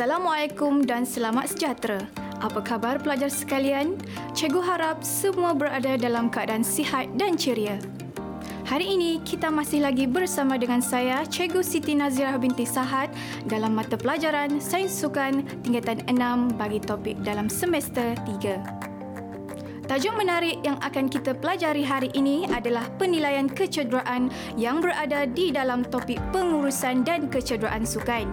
Assalamualaikum dan selamat sejahtera. Apa khabar pelajar sekalian? Cikgu harap semua berada dalam keadaan sihat dan ceria. Hari ini kita masih lagi bersama dengan saya Cikgu Siti Nazirah binti Sahad dalam mata pelajaran Sains Sukan tingkatan 6 bagi topik dalam semester 3. Tajuk menarik yang akan kita pelajari hari ini adalah penilaian kecederaan yang berada di dalam topik pengurusan dan kecederaan sukan.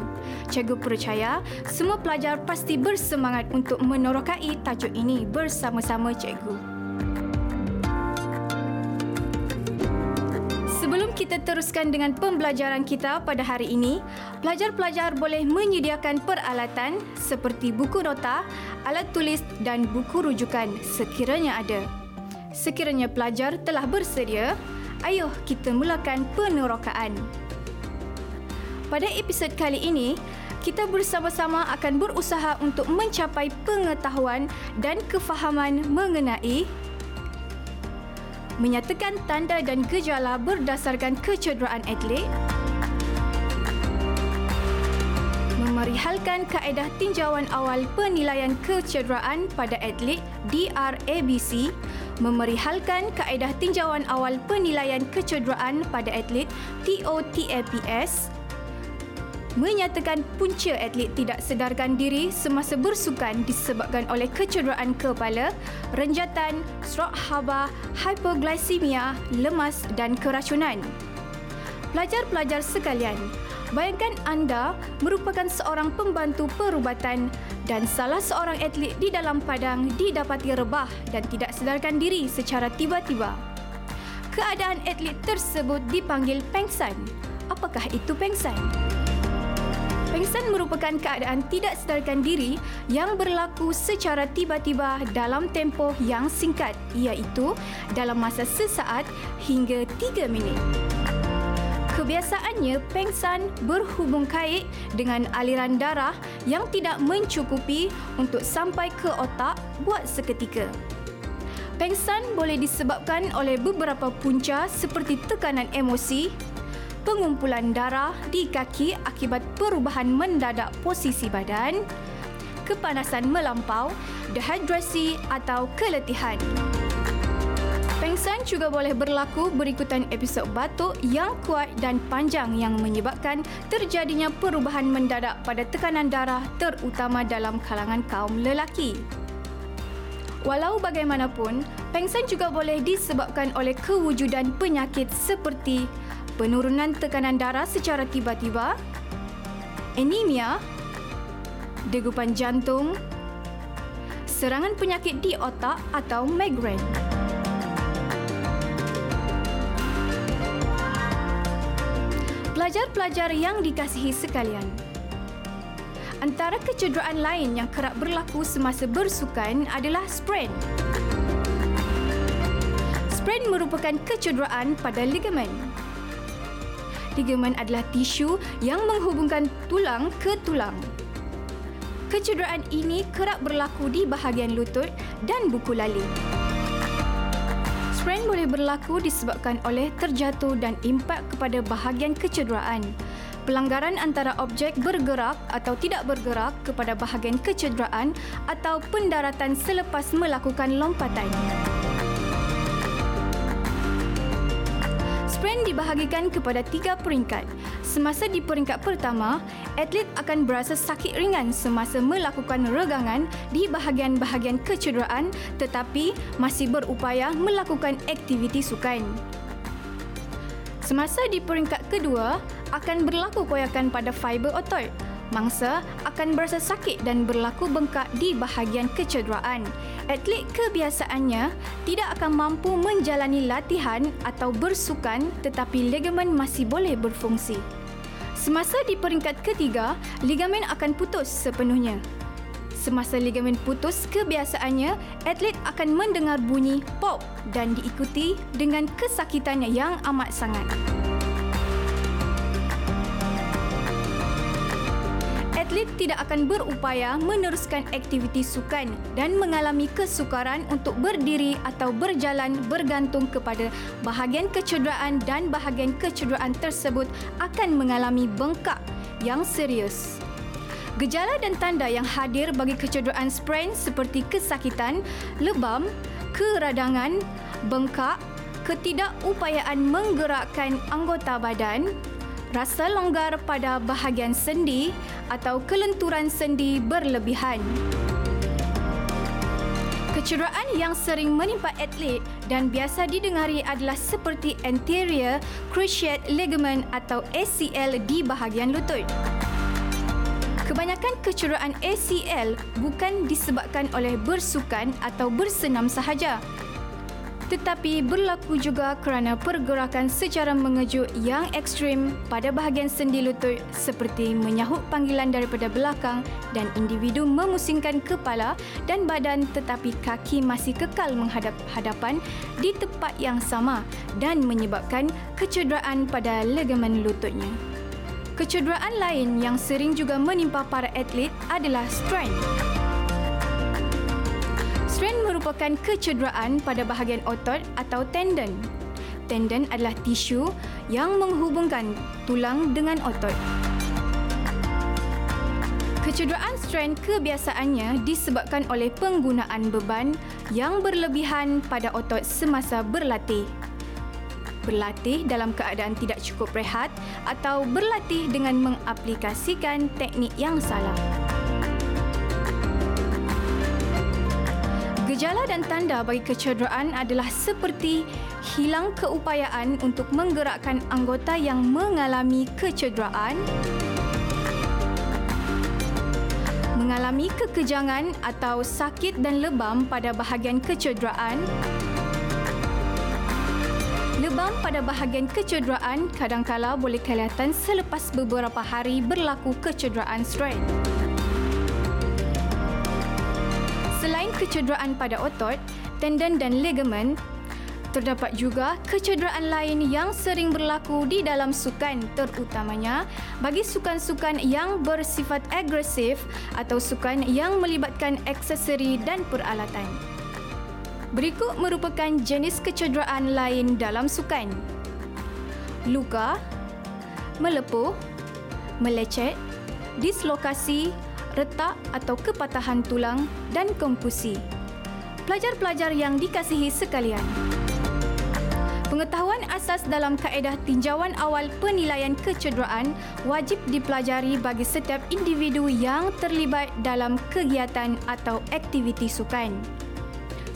Cikgu percaya semua pelajar pasti bersemangat untuk menorokai tajuk ini bersama-sama cikgu. Kita teruskan dengan pembelajaran kita pada hari ini, pelajar-pelajar boleh menyediakan peralatan seperti buku nota, alat tulis dan buku rujukan sekiranya ada. Sekiranya pelajar telah bersedia, ayuh kita mulakan penerokaan. Pada episod kali ini, kita bersama-sama akan berusaha untuk mencapai pengetahuan dan kefahaman mengenai menyatakan tanda dan gejala berdasarkan kecederaan atlet, memerihalkan kaedah tinjauan awal penilaian kecederaan pada atlet DRABC, memerihalkan kaedah tinjauan awal penilaian kecederaan pada atlet TOTAPS, menyatakan punca atlet tidak sedarkan diri semasa bersukan disebabkan oleh kecederaan kepala, renjatan, strok haba, hypoglycemia, lemas dan keracunan. Pelajar-pelajar sekalian, bayangkan anda merupakan seorang pembantu perubatan dan salah seorang atlet di dalam padang didapati rebah dan tidak sedarkan diri secara tiba-tiba. Keadaan atlet tersebut dipanggil pengsan. Apakah itu pengsan? Pengsan merupakan keadaan tidak sedarkan diri yang berlaku secara tiba-tiba dalam tempoh yang singkat iaitu dalam masa sesaat hingga tiga minit. Kebiasaannya, pengsan berhubung kait dengan aliran darah yang tidak mencukupi untuk sampai ke otak buat seketika. Pengsan boleh disebabkan oleh beberapa punca seperti tekanan emosi, pengumpulan darah di kaki akibat perubahan mendadak posisi badan, kepanasan melampau, dehidrasi atau keletihan. Pengsan juga boleh berlaku berikutan episod batuk yang kuat dan panjang yang menyebabkan terjadinya perubahan mendadak pada tekanan darah terutama dalam kalangan kaum lelaki. Walau bagaimanapun, pengsan juga boleh disebabkan oleh kewujudan penyakit seperti penurunan tekanan darah secara tiba-tiba, anemia, degupan jantung, serangan penyakit di otak atau migraine. Pelajar-pelajar yang dikasihi sekalian, antara kecederaan lain yang kerap berlaku semasa bersukan adalah sprain. Sprain merupakan kecederaan pada ligamen ligamen adalah tisu yang menghubungkan tulang ke tulang. Kecederaan ini kerap berlaku di bahagian lutut dan buku lali. Sprain boleh berlaku disebabkan oleh terjatuh dan impak kepada bahagian kecederaan, pelanggaran antara objek bergerak atau tidak bergerak kepada bahagian kecederaan atau pendaratan selepas melakukan lompatan. Sprint dibahagikan kepada tiga peringkat. Semasa di peringkat pertama, atlet akan berasa sakit ringan semasa melakukan regangan di bahagian-bahagian kecederaan tetapi masih berupaya melakukan aktiviti sukan. Semasa di peringkat kedua, akan berlaku koyakan pada fiber otot mangsa akan berasa sakit dan berlaku bengkak di bahagian kecederaan. Atlet kebiasaannya tidak akan mampu menjalani latihan atau bersukan tetapi ligamen masih boleh berfungsi. Semasa di peringkat ketiga, ligamen akan putus sepenuhnya. Semasa ligamen putus, kebiasaannya atlet akan mendengar bunyi pop dan diikuti dengan kesakitannya yang amat sangat. Atlet tidak akan berupaya meneruskan aktiviti sukan dan mengalami kesukaran untuk berdiri atau berjalan bergantung kepada bahagian kecederaan dan bahagian kecederaan tersebut akan mengalami bengkak yang serius. Gejala dan tanda yang hadir bagi kecederaan sprain seperti kesakitan, lebam, keradangan, bengkak, ketidakupayaan menggerakkan anggota badan, rasa longgar pada bahagian sendi atau kelenturan sendi berlebihan. Kecederaan yang sering menimpa atlet dan biasa didengari adalah seperti anterior cruciate ligament atau ACL di bahagian lutut. Kebanyakan kecederaan ACL bukan disebabkan oleh bersukan atau bersenam sahaja. Tetapi berlaku juga kerana pergerakan secara mengejut yang ekstrim pada bahagian sendi lutut seperti menyahut panggilan daripada belakang dan individu memusingkan kepala dan badan tetapi kaki masih kekal menghadap hadapan di tempat yang sama dan menyebabkan kecederaan pada ligamen lututnya. Kecederaan lain yang sering juga menimpa para atlet adalah strain. Merupakan kecederaan pada bahagian otot atau tendon. Tendon adalah tisu yang menghubungkan tulang dengan otot. Kecederaan strain kebiasaannya disebabkan oleh penggunaan beban yang berlebihan pada otot semasa berlatih berlatih dalam keadaan tidak cukup rehat atau berlatih dengan mengaplikasikan teknik yang salah. Gejala dan tanda bagi kecederaan adalah seperti hilang keupayaan untuk menggerakkan anggota yang mengalami kecederaan, mengalami kekejangan atau sakit dan lebam pada bahagian kecederaan, Lebam pada bahagian kecederaan kadangkala boleh kelihatan selepas beberapa hari berlaku kecederaan strain. Selain kecederaan pada otot, tendon dan ligamen, terdapat juga kecederaan lain yang sering berlaku di dalam sukan terutamanya bagi sukan-sukan yang bersifat agresif atau sukan yang melibatkan aksesori dan peralatan. Berikut merupakan jenis kecederaan lain dalam sukan. Luka, melepuh, melecet, dislokasi, retak atau kepatahan tulang dan kompusi. Pelajar-pelajar yang dikasihi sekalian. Pengetahuan asas dalam kaedah tinjauan awal penilaian kecederaan wajib dipelajari bagi setiap individu yang terlibat dalam kegiatan atau aktiviti sukan.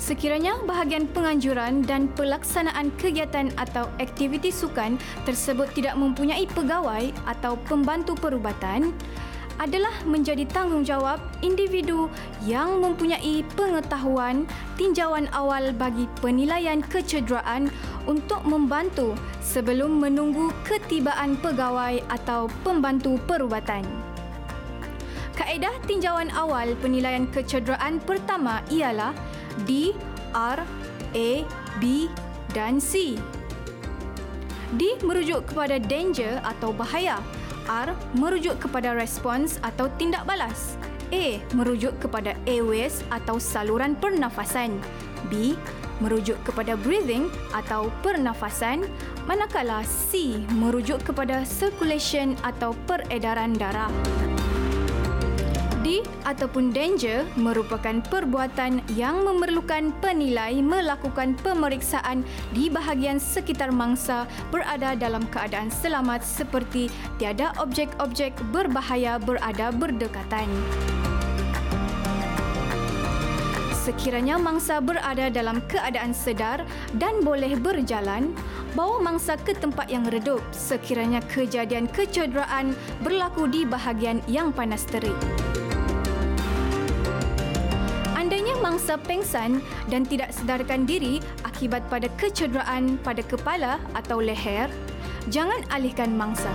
Sekiranya bahagian penganjuran dan pelaksanaan kegiatan atau aktiviti sukan tersebut tidak mempunyai pegawai atau pembantu perubatan, adalah menjadi tanggungjawab individu yang mempunyai pengetahuan tinjauan awal bagi penilaian kecederaan untuk membantu sebelum menunggu ketibaan pegawai atau pembantu perubatan. Kaedah tinjauan awal penilaian kecederaan pertama ialah D, R, A, B dan C. D merujuk kepada danger atau bahaya. R merujuk kepada respons atau tindak balas. A merujuk kepada airways atau saluran pernafasan. B merujuk kepada breathing atau pernafasan manakala C merujuk kepada circulation atau peredaran darah ataupun danger merupakan perbuatan yang memerlukan penilai melakukan pemeriksaan di bahagian sekitar mangsa berada dalam keadaan selamat seperti tiada objek-objek berbahaya berada berdekatan. Sekiranya mangsa berada dalam keadaan sedar dan boleh berjalan, bawa mangsa ke tempat yang redup sekiranya kejadian kecederaan berlaku di bahagian yang panas terik mangsa pengsan dan tidak sedarkan diri akibat pada kecederaan pada kepala atau leher, jangan alihkan mangsa.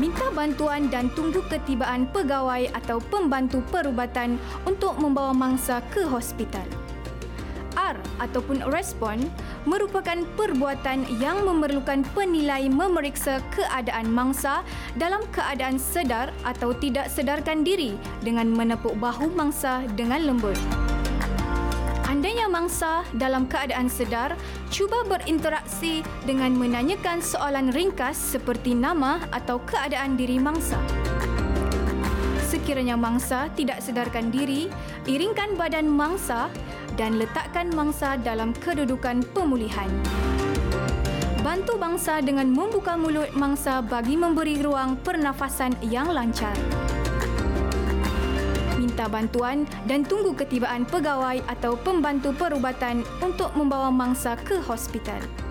Minta bantuan dan tunggu ketibaan pegawai atau pembantu perubatan untuk membawa mangsa ke hospital. Ataupun respon merupakan perbuatan yang memerlukan penilai memeriksa keadaan mangsa dalam keadaan sedar atau tidak sedarkan diri dengan menepuk bahu mangsa dengan lembut. Andainya mangsa dalam keadaan sedar, cuba berinteraksi dengan menanyakan soalan ringkas seperti nama atau keadaan diri mangsa. sekiranya mangsa tidak sedarkan diri, iringkan badan mangsa dan letakkan mangsa dalam kedudukan pemulihan. Bantu bangsa dengan membuka mulut mangsa bagi memberi ruang pernafasan yang lancar. Minta bantuan dan tunggu ketibaan pegawai atau pembantu perubatan untuk membawa mangsa ke hospital.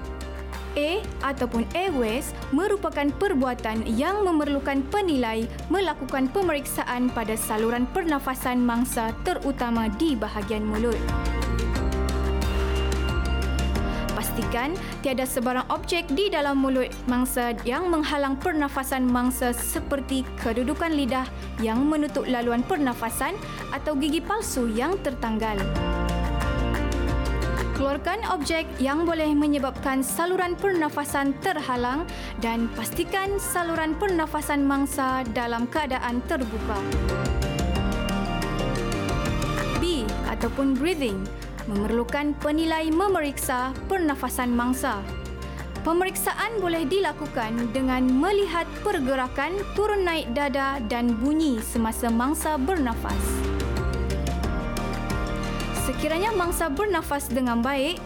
A ataupun airways merupakan perbuatan yang memerlukan penilai melakukan pemeriksaan pada saluran pernafasan mangsa terutama di bahagian mulut. Pastikan tiada sebarang objek di dalam mulut mangsa yang menghalang pernafasan mangsa seperti kedudukan lidah yang menutup laluan pernafasan atau gigi palsu yang tertanggal. Keluarkan objek yang boleh menyebabkan saluran pernafasan terhalang dan pastikan saluran pernafasan mangsa dalam keadaan terbuka. B ataupun breathing memerlukan penilai memeriksa pernafasan mangsa. Pemeriksaan boleh dilakukan dengan melihat pergerakan turun naik dada dan bunyi semasa mangsa bernafas. Sekiranya mangsa bernafas dengan baik,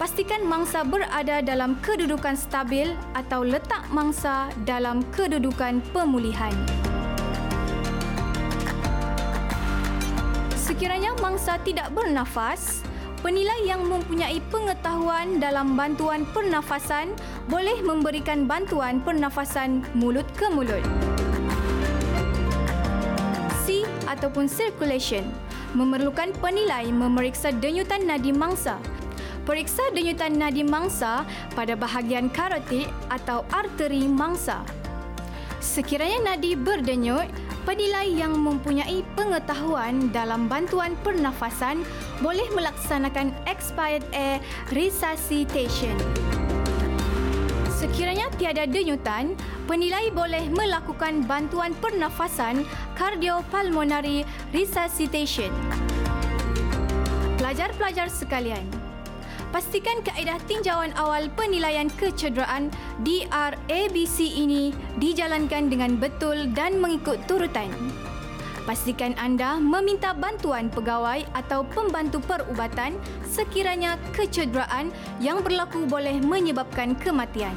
pastikan mangsa berada dalam kedudukan stabil atau letak mangsa dalam kedudukan pemulihan. Sekiranya mangsa tidak bernafas, penilai yang mempunyai pengetahuan dalam bantuan pernafasan boleh memberikan bantuan pernafasan mulut ke mulut. C ataupun circulation memerlukan penilai memeriksa denyutan nadi mangsa. Periksa denyutan nadi mangsa pada bahagian karotid atau arteri mangsa. Sekiranya nadi berdenyut, penilai yang mempunyai pengetahuan dalam bantuan pernafasan boleh melaksanakan expired air resuscitation. Sekiranya tiada denyutan, penilai boleh melakukan bantuan pernafasan cardiopulmonary resuscitation. Pelajar-pelajar sekalian, pastikan kaedah tinjauan awal penilaian kecederaan DRABC ini dijalankan dengan betul dan mengikut turutan. Pastikan anda meminta bantuan pegawai atau pembantu perubatan sekiranya kecederaan yang berlaku boleh menyebabkan kematian.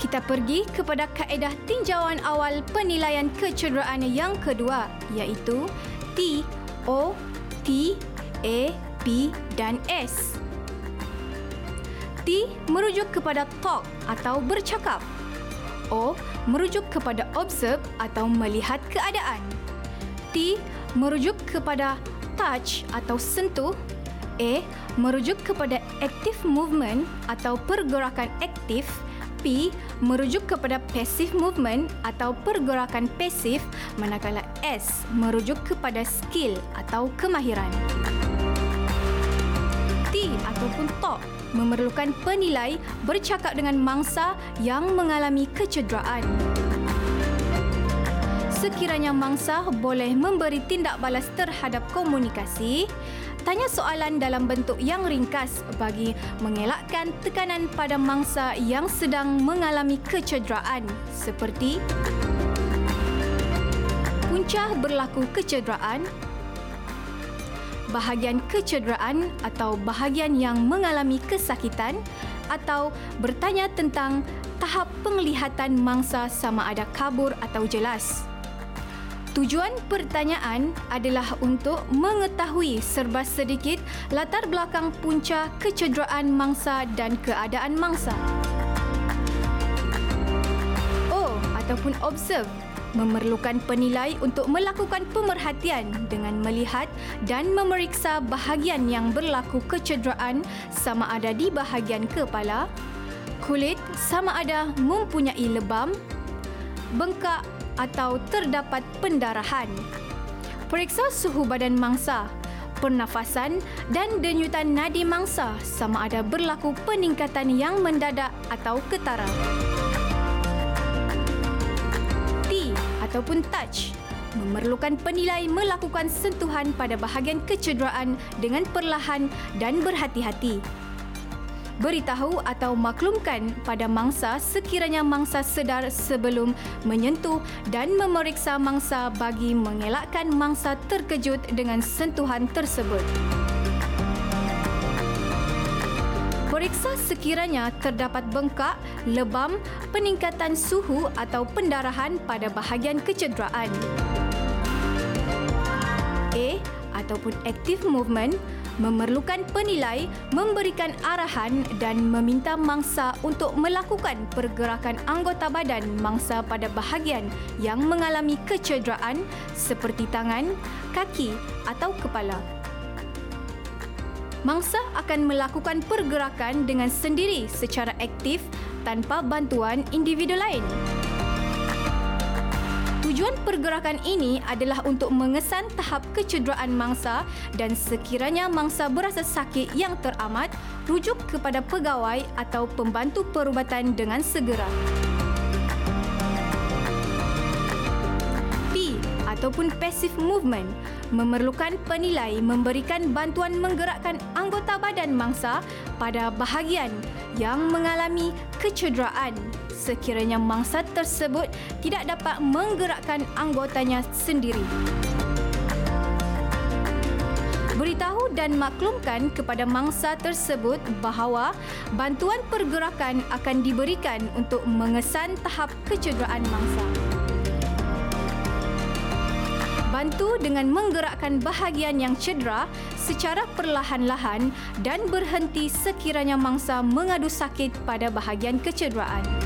Kita pergi kepada kaedah tinjauan awal penilaian kecederaan yang kedua iaitu T, O, T, A, P dan S. T merujuk kepada talk atau bercakap. O merujuk kepada observe atau melihat keadaan. T merujuk kepada touch atau sentuh. A merujuk kepada active movement atau pergerakan aktif. P merujuk kepada passive movement atau pergerakan pasif manakala S merujuk kepada skill atau kemahiran. T ataupun talk memerlukan penilai bercakap dengan mangsa yang mengalami kecederaan sekiranya mangsa boleh memberi tindak balas terhadap komunikasi, tanya soalan dalam bentuk yang ringkas bagi mengelakkan tekanan pada mangsa yang sedang mengalami kecederaan seperti punca berlaku kecederaan, bahagian kecederaan atau bahagian yang mengalami kesakitan atau bertanya tentang tahap penglihatan mangsa sama ada kabur atau jelas. Tujuan pertanyaan adalah untuk mengetahui serba sedikit latar belakang punca kecederaan mangsa dan keadaan mangsa. O ataupun observe memerlukan penilai untuk melakukan pemerhatian dengan melihat dan memeriksa bahagian yang berlaku kecederaan sama ada di bahagian kepala, kulit sama ada mempunyai lebam, bengkak atau terdapat pendarahan. Periksa suhu badan mangsa, pernafasan dan denyutan nadi mangsa sama ada berlaku peningkatan yang mendadak atau ketara. T ataupun touch memerlukan penilai melakukan sentuhan pada bahagian kecederaan dengan perlahan dan berhati-hati. Beritahu atau maklumkan pada mangsa sekiranya mangsa sedar sebelum menyentuh dan memeriksa mangsa bagi mengelakkan mangsa terkejut dengan sentuhan tersebut. Periksa sekiranya terdapat bengkak, lebam, peningkatan suhu atau pendarahan pada bahagian kecederaan. A ataupun active movement memerlukan penilai memberikan arahan dan meminta mangsa untuk melakukan pergerakan anggota badan mangsa pada bahagian yang mengalami kecederaan seperti tangan, kaki atau kepala mangsa akan melakukan pergerakan dengan sendiri secara aktif tanpa bantuan individu lain. Tujuan pergerakan ini adalah untuk mengesan tahap kecederaan mangsa dan sekiranya mangsa berasa sakit yang teramat, rujuk kepada pegawai atau pembantu perubatan dengan segera. P ataupun passive movement memerlukan penilai memberikan bantuan menggerakkan anggota badan mangsa pada bahagian yang mengalami kecederaan sekiranya mangsa tersebut tidak dapat menggerakkan anggotanya sendiri. Beritahu dan maklumkan kepada mangsa tersebut bahawa bantuan pergerakan akan diberikan untuk mengesan tahap kecederaan mangsa bantu dengan menggerakkan bahagian yang cedera secara perlahan-lahan dan berhenti sekiranya mangsa mengadu sakit pada bahagian kecederaan.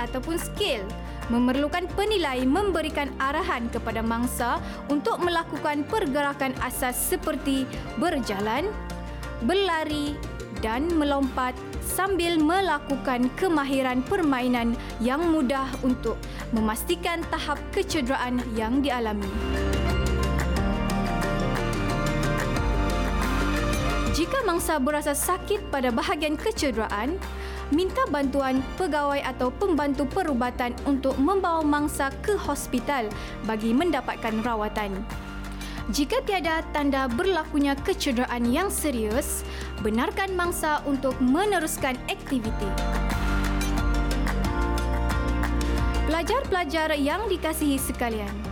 Ataupun skill memerlukan penilai memberikan arahan kepada mangsa untuk melakukan pergerakan asas seperti berjalan, berlari dan melompat sambil melakukan kemahiran permainan yang mudah untuk memastikan tahap kecederaan yang dialami. Jika mangsa berasa sakit pada bahagian kecederaan, minta bantuan pegawai atau pembantu perubatan untuk membawa mangsa ke hospital bagi mendapatkan rawatan. Jika tiada tanda berlakunya kecederaan yang serius, benarkan mangsa untuk meneruskan aktiviti. Pelajar-pelajar yang dikasihi sekalian,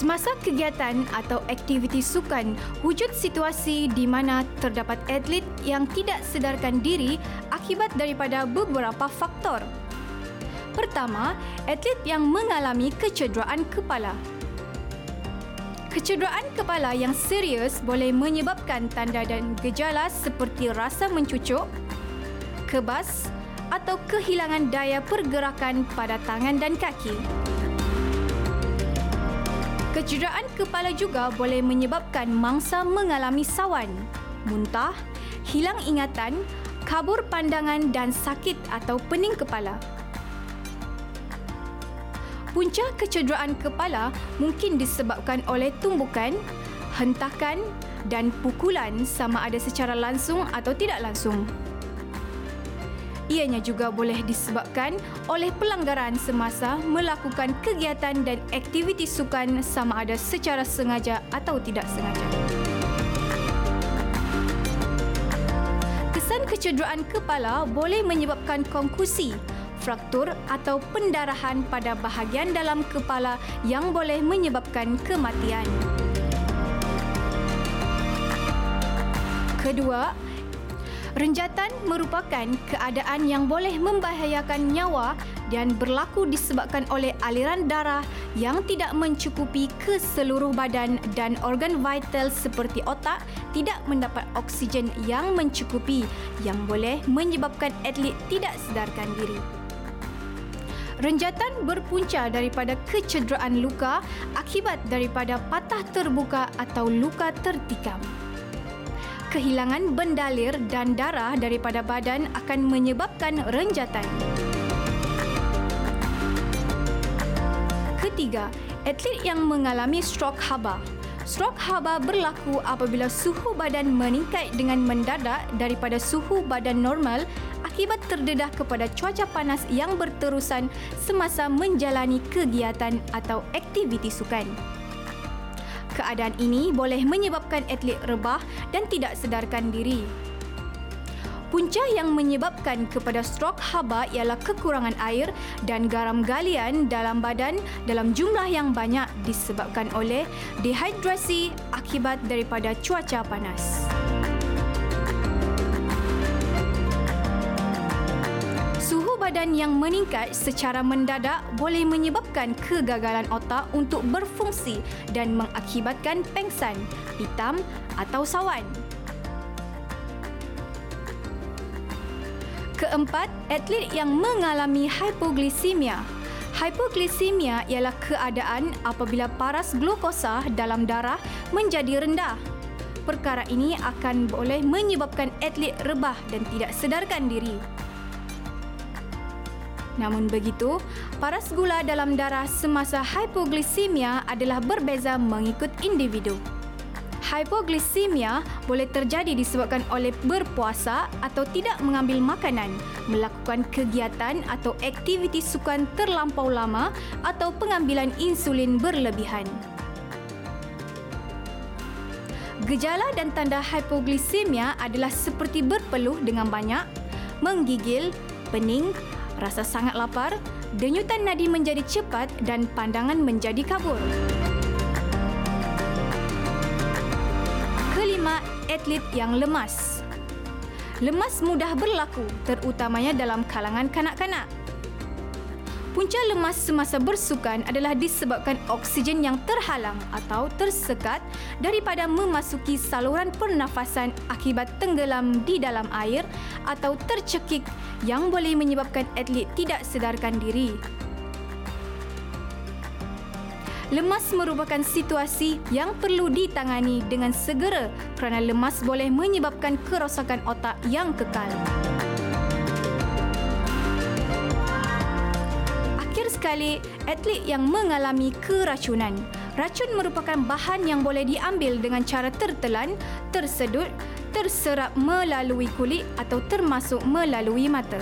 semasa kegiatan atau aktiviti sukan, wujud situasi di mana terdapat atlet yang tidak sedarkan diri akibat daripada beberapa faktor. Pertama, atlet yang mengalami kecederaan kepala. Kecederaan kepala yang serius boleh menyebabkan tanda dan gejala seperti rasa mencucuk, kebas atau kehilangan daya pergerakan pada tangan dan kaki. Kecederaan kepala juga boleh menyebabkan mangsa mengalami sawan, muntah, hilang ingatan, kabur pandangan dan sakit atau pening kepala. Punca kecederaan kepala mungkin disebabkan oleh tumbukan, hentakan dan pukulan sama ada secara langsung atau tidak langsung. Ianya juga boleh disebabkan oleh pelanggaran semasa melakukan kegiatan dan aktiviti sukan sama ada secara sengaja atau tidak sengaja. Kesan kecederaan kepala boleh menyebabkan konkusi fraktur atau pendarahan pada bahagian dalam kepala yang boleh menyebabkan kematian. Kedua, renjatan merupakan keadaan yang boleh membahayakan nyawa dan berlaku disebabkan oleh aliran darah yang tidak mencukupi ke seluruh badan dan organ vital seperti otak tidak mendapat oksigen yang mencukupi yang boleh menyebabkan atlet tidak sedarkan diri. Renjatan berpunca daripada kecederaan luka akibat daripada patah terbuka atau luka tertikam. Kehilangan bendalir dan darah daripada badan akan menyebabkan renjatan. Ketiga, atlet yang mengalami strok haba. Strok haba berlaku apabila suhu badan meningkat dengan mendadak daripada suhu badan normal akibat terdedah kepada cuaca panas yang berterusan semasa menjalani kegiatan atau aktiviti sukan. Keadaan ini boleh menyebabkan atlet rebah dan tidak sedarkan diri. Punca yang menyebabkan kepada strok haba ialah kekurangan air dan garam galian dalam badan dalam jumlah yang banyak disebabkan oleh dehidrasi akibat daripada cuaca panas. Badan yang meningkat secara mendadak boleh menyebabkan kegagalan otak untuk berfungsi dan mengakibatkan pengsan, hitam atau sawan. Keempat, atlet yang mengalami hypoglycemia. Hypoglycemia ialah keadaan apabila paras glukosa dalam darah menjadi rendah. Perkara ini akan boleh menyebabkan atlet rebah dan tidak sedarkan diri. Namun begitu, paras gula dalam darah semasa hypoglycemia adalah berbeza mengikut individu. Hypoglycemia boleh terjadi disebabkan oleh berpuasa atau tidak mengambil makanan, melakukan kegiatan atau aktiviti sukan terlampau lama atau pengambilan insulin berlebihan. Gejala dan tanda hypoglycemia adalah seperti berpeluh dengan banyak, menggigil, pening, rasa sangat lapar, denyutan nadi menjadi cepat dan pandangan menjadi kabur. kelima, atlet yang lemas. Lemas mudah berlaku terutamanya dalam kalangan kanak-kanak. Punca lemas semasa bersukan adalah disebabkan oksigen yang terhalang atau tersekat daripada memasuki saluran pernafasan akibat tenggelam di dalam air atau tercekik yang boleh menyebabkan atlet tidak sedarkan diri. Lemas merupakan situasi yang perlu ditangani dengan segera kerana lemas boleh menyebabkan kerosakan otak yang kekal. Sekali, atlet yang mengalami keracunan. Racun merupakan bahan yang boleh diambil dengan cara tertelan, tersedut, terserap melalui kulit atau termasuk melalui mata.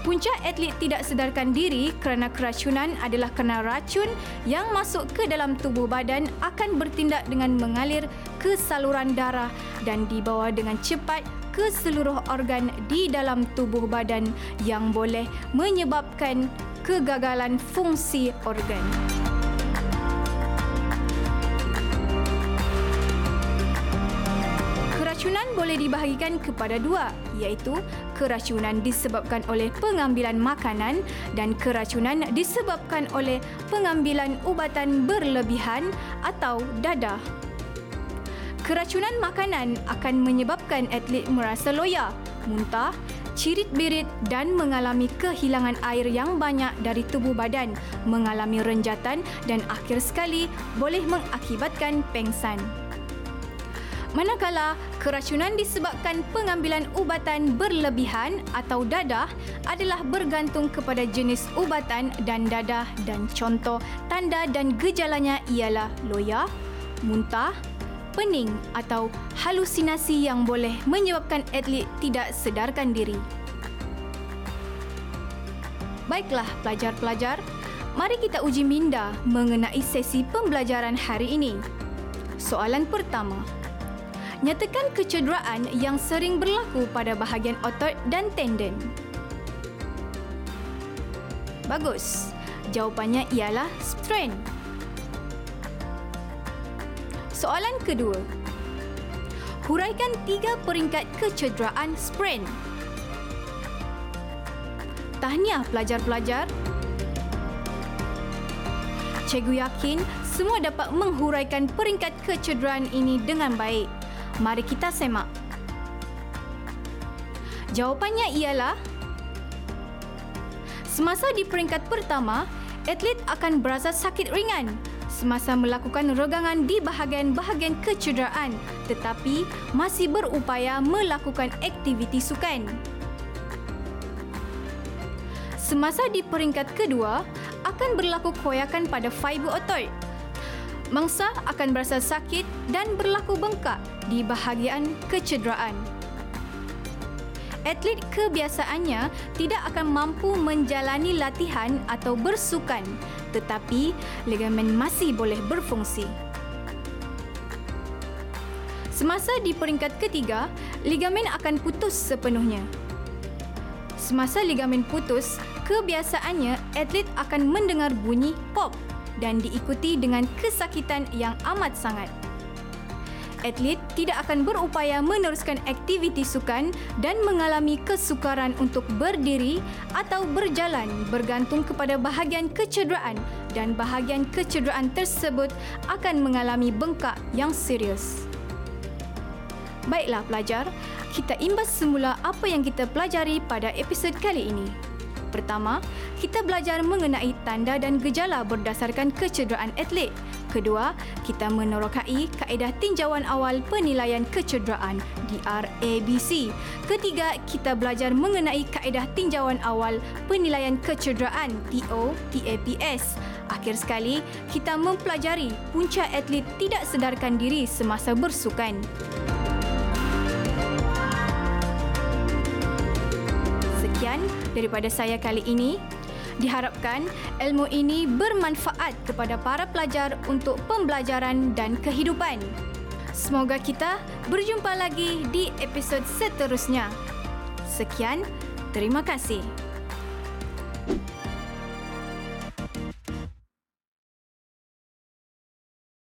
Punca atlet tidak sedarkan diri kerana keracunan adalah kerana racun yang masuk ke dalam tubuh badan akan bertindak dengan mengalir ke saluran darah dan dibawa dengan cepat ke seluruh organ di dalam tubuh badan yang boleh menyebabkan kegagalan fungsi organ. Keracunan boleh dibahagikan kepada dua, iaitu keracunan disebabkan oleh pengambilan makanan dan keracunan disebabkan oleh pengambilan ubatan berlebihan atau dadah. Keracunan makanan akan menyebabkan atlet merasa loya, muntah, cirit-birit dan mengalami kehilangan air yang banyak dari tubuh badan, mengalami renjatan dan akhir sekali boleh mengakibatkan pengsan. Manakala keracunan disebabkan pengambilan ubatan berlebihan atau dadah adalah bergantung kepada jenis ubatan dan dadah dan contoh tanda dan gejalanya ialah loya, muntah, pening atau halusinasi yang boleh menyebabkan atlet tidak sedarkan diri. Baiklah pelajar-pelajar, mari kita uji minda mengenai sesi pembelajaran hari ini. Soalan pertama. Nyatakan kecederaan yang sering berlaku pada bahagian otot dan tendon. Bagus. Jawapannya ialah strain. Soalan kedua. Huraikan tiga peringkat kecederaan sprain. Tahniah pelajar-pelajar. Cikgu yakin semua dapat menghuraikan peringkat kecederaan ini dengan baik. Mari kita semak. Jawapannya ialah Semasa di peringkat pertama, atlet akan berasa sakit ringan semasa melakukan regangan di bahagian-bahagian kecederaan tetapi masih berupaya melakukan aktiviti sukan. Semasa di peringkat kedua, akan berlaku koyakan pada fiber otot mangsa akan berasa sakit dan berlaku bengkak di bahagian kecederaan. Atlet kebiasaannya tidak akan mampu menjalani latihan atau bersukan tetapi ligamen masih boleh berfungsi. Semasa di peringkat ketiga, ligamen akan putus sepenuhnya. Semasa ligamen putus, kebiasaannya atlet akan mendengar bunyi pop dan diikuti dengan kesakitan yang amat sangat. Atlet tidak akan berupaya meneruskan aktiviti sukan dan mengalami kesukaran untuk berdiri atau berjalan bergantung kepada bahagian kecederaan dan bahagian kecederaan tersebut akan mengalami bengkak yang serius. Baiklah pelajar, kita imbas semula apa yang kita pelajari pada episod kali ini. Pertama, kita belajar mengenai tanda dan gejala berdasarkan kecederaan atlet. Kedua, kita menerokai kaedah tinjauan awal penilaian kecederaan DRABC. Ketiga, kita belajar mengenai kaedah tinjauan awal penilaian kecederaan TO TAPS. Akhir sekali, kita mempelajari punca atlet tidak sedarkan diri semasa bersukan. sekian daripada saya kali ini. Diharapkan ilmu ini bermanfaat kepada para pelajar untuk pembelajaran dan kehidupan. Semoga kita berjumpa lagi di episod seterusnya. Sekian, terima kasih.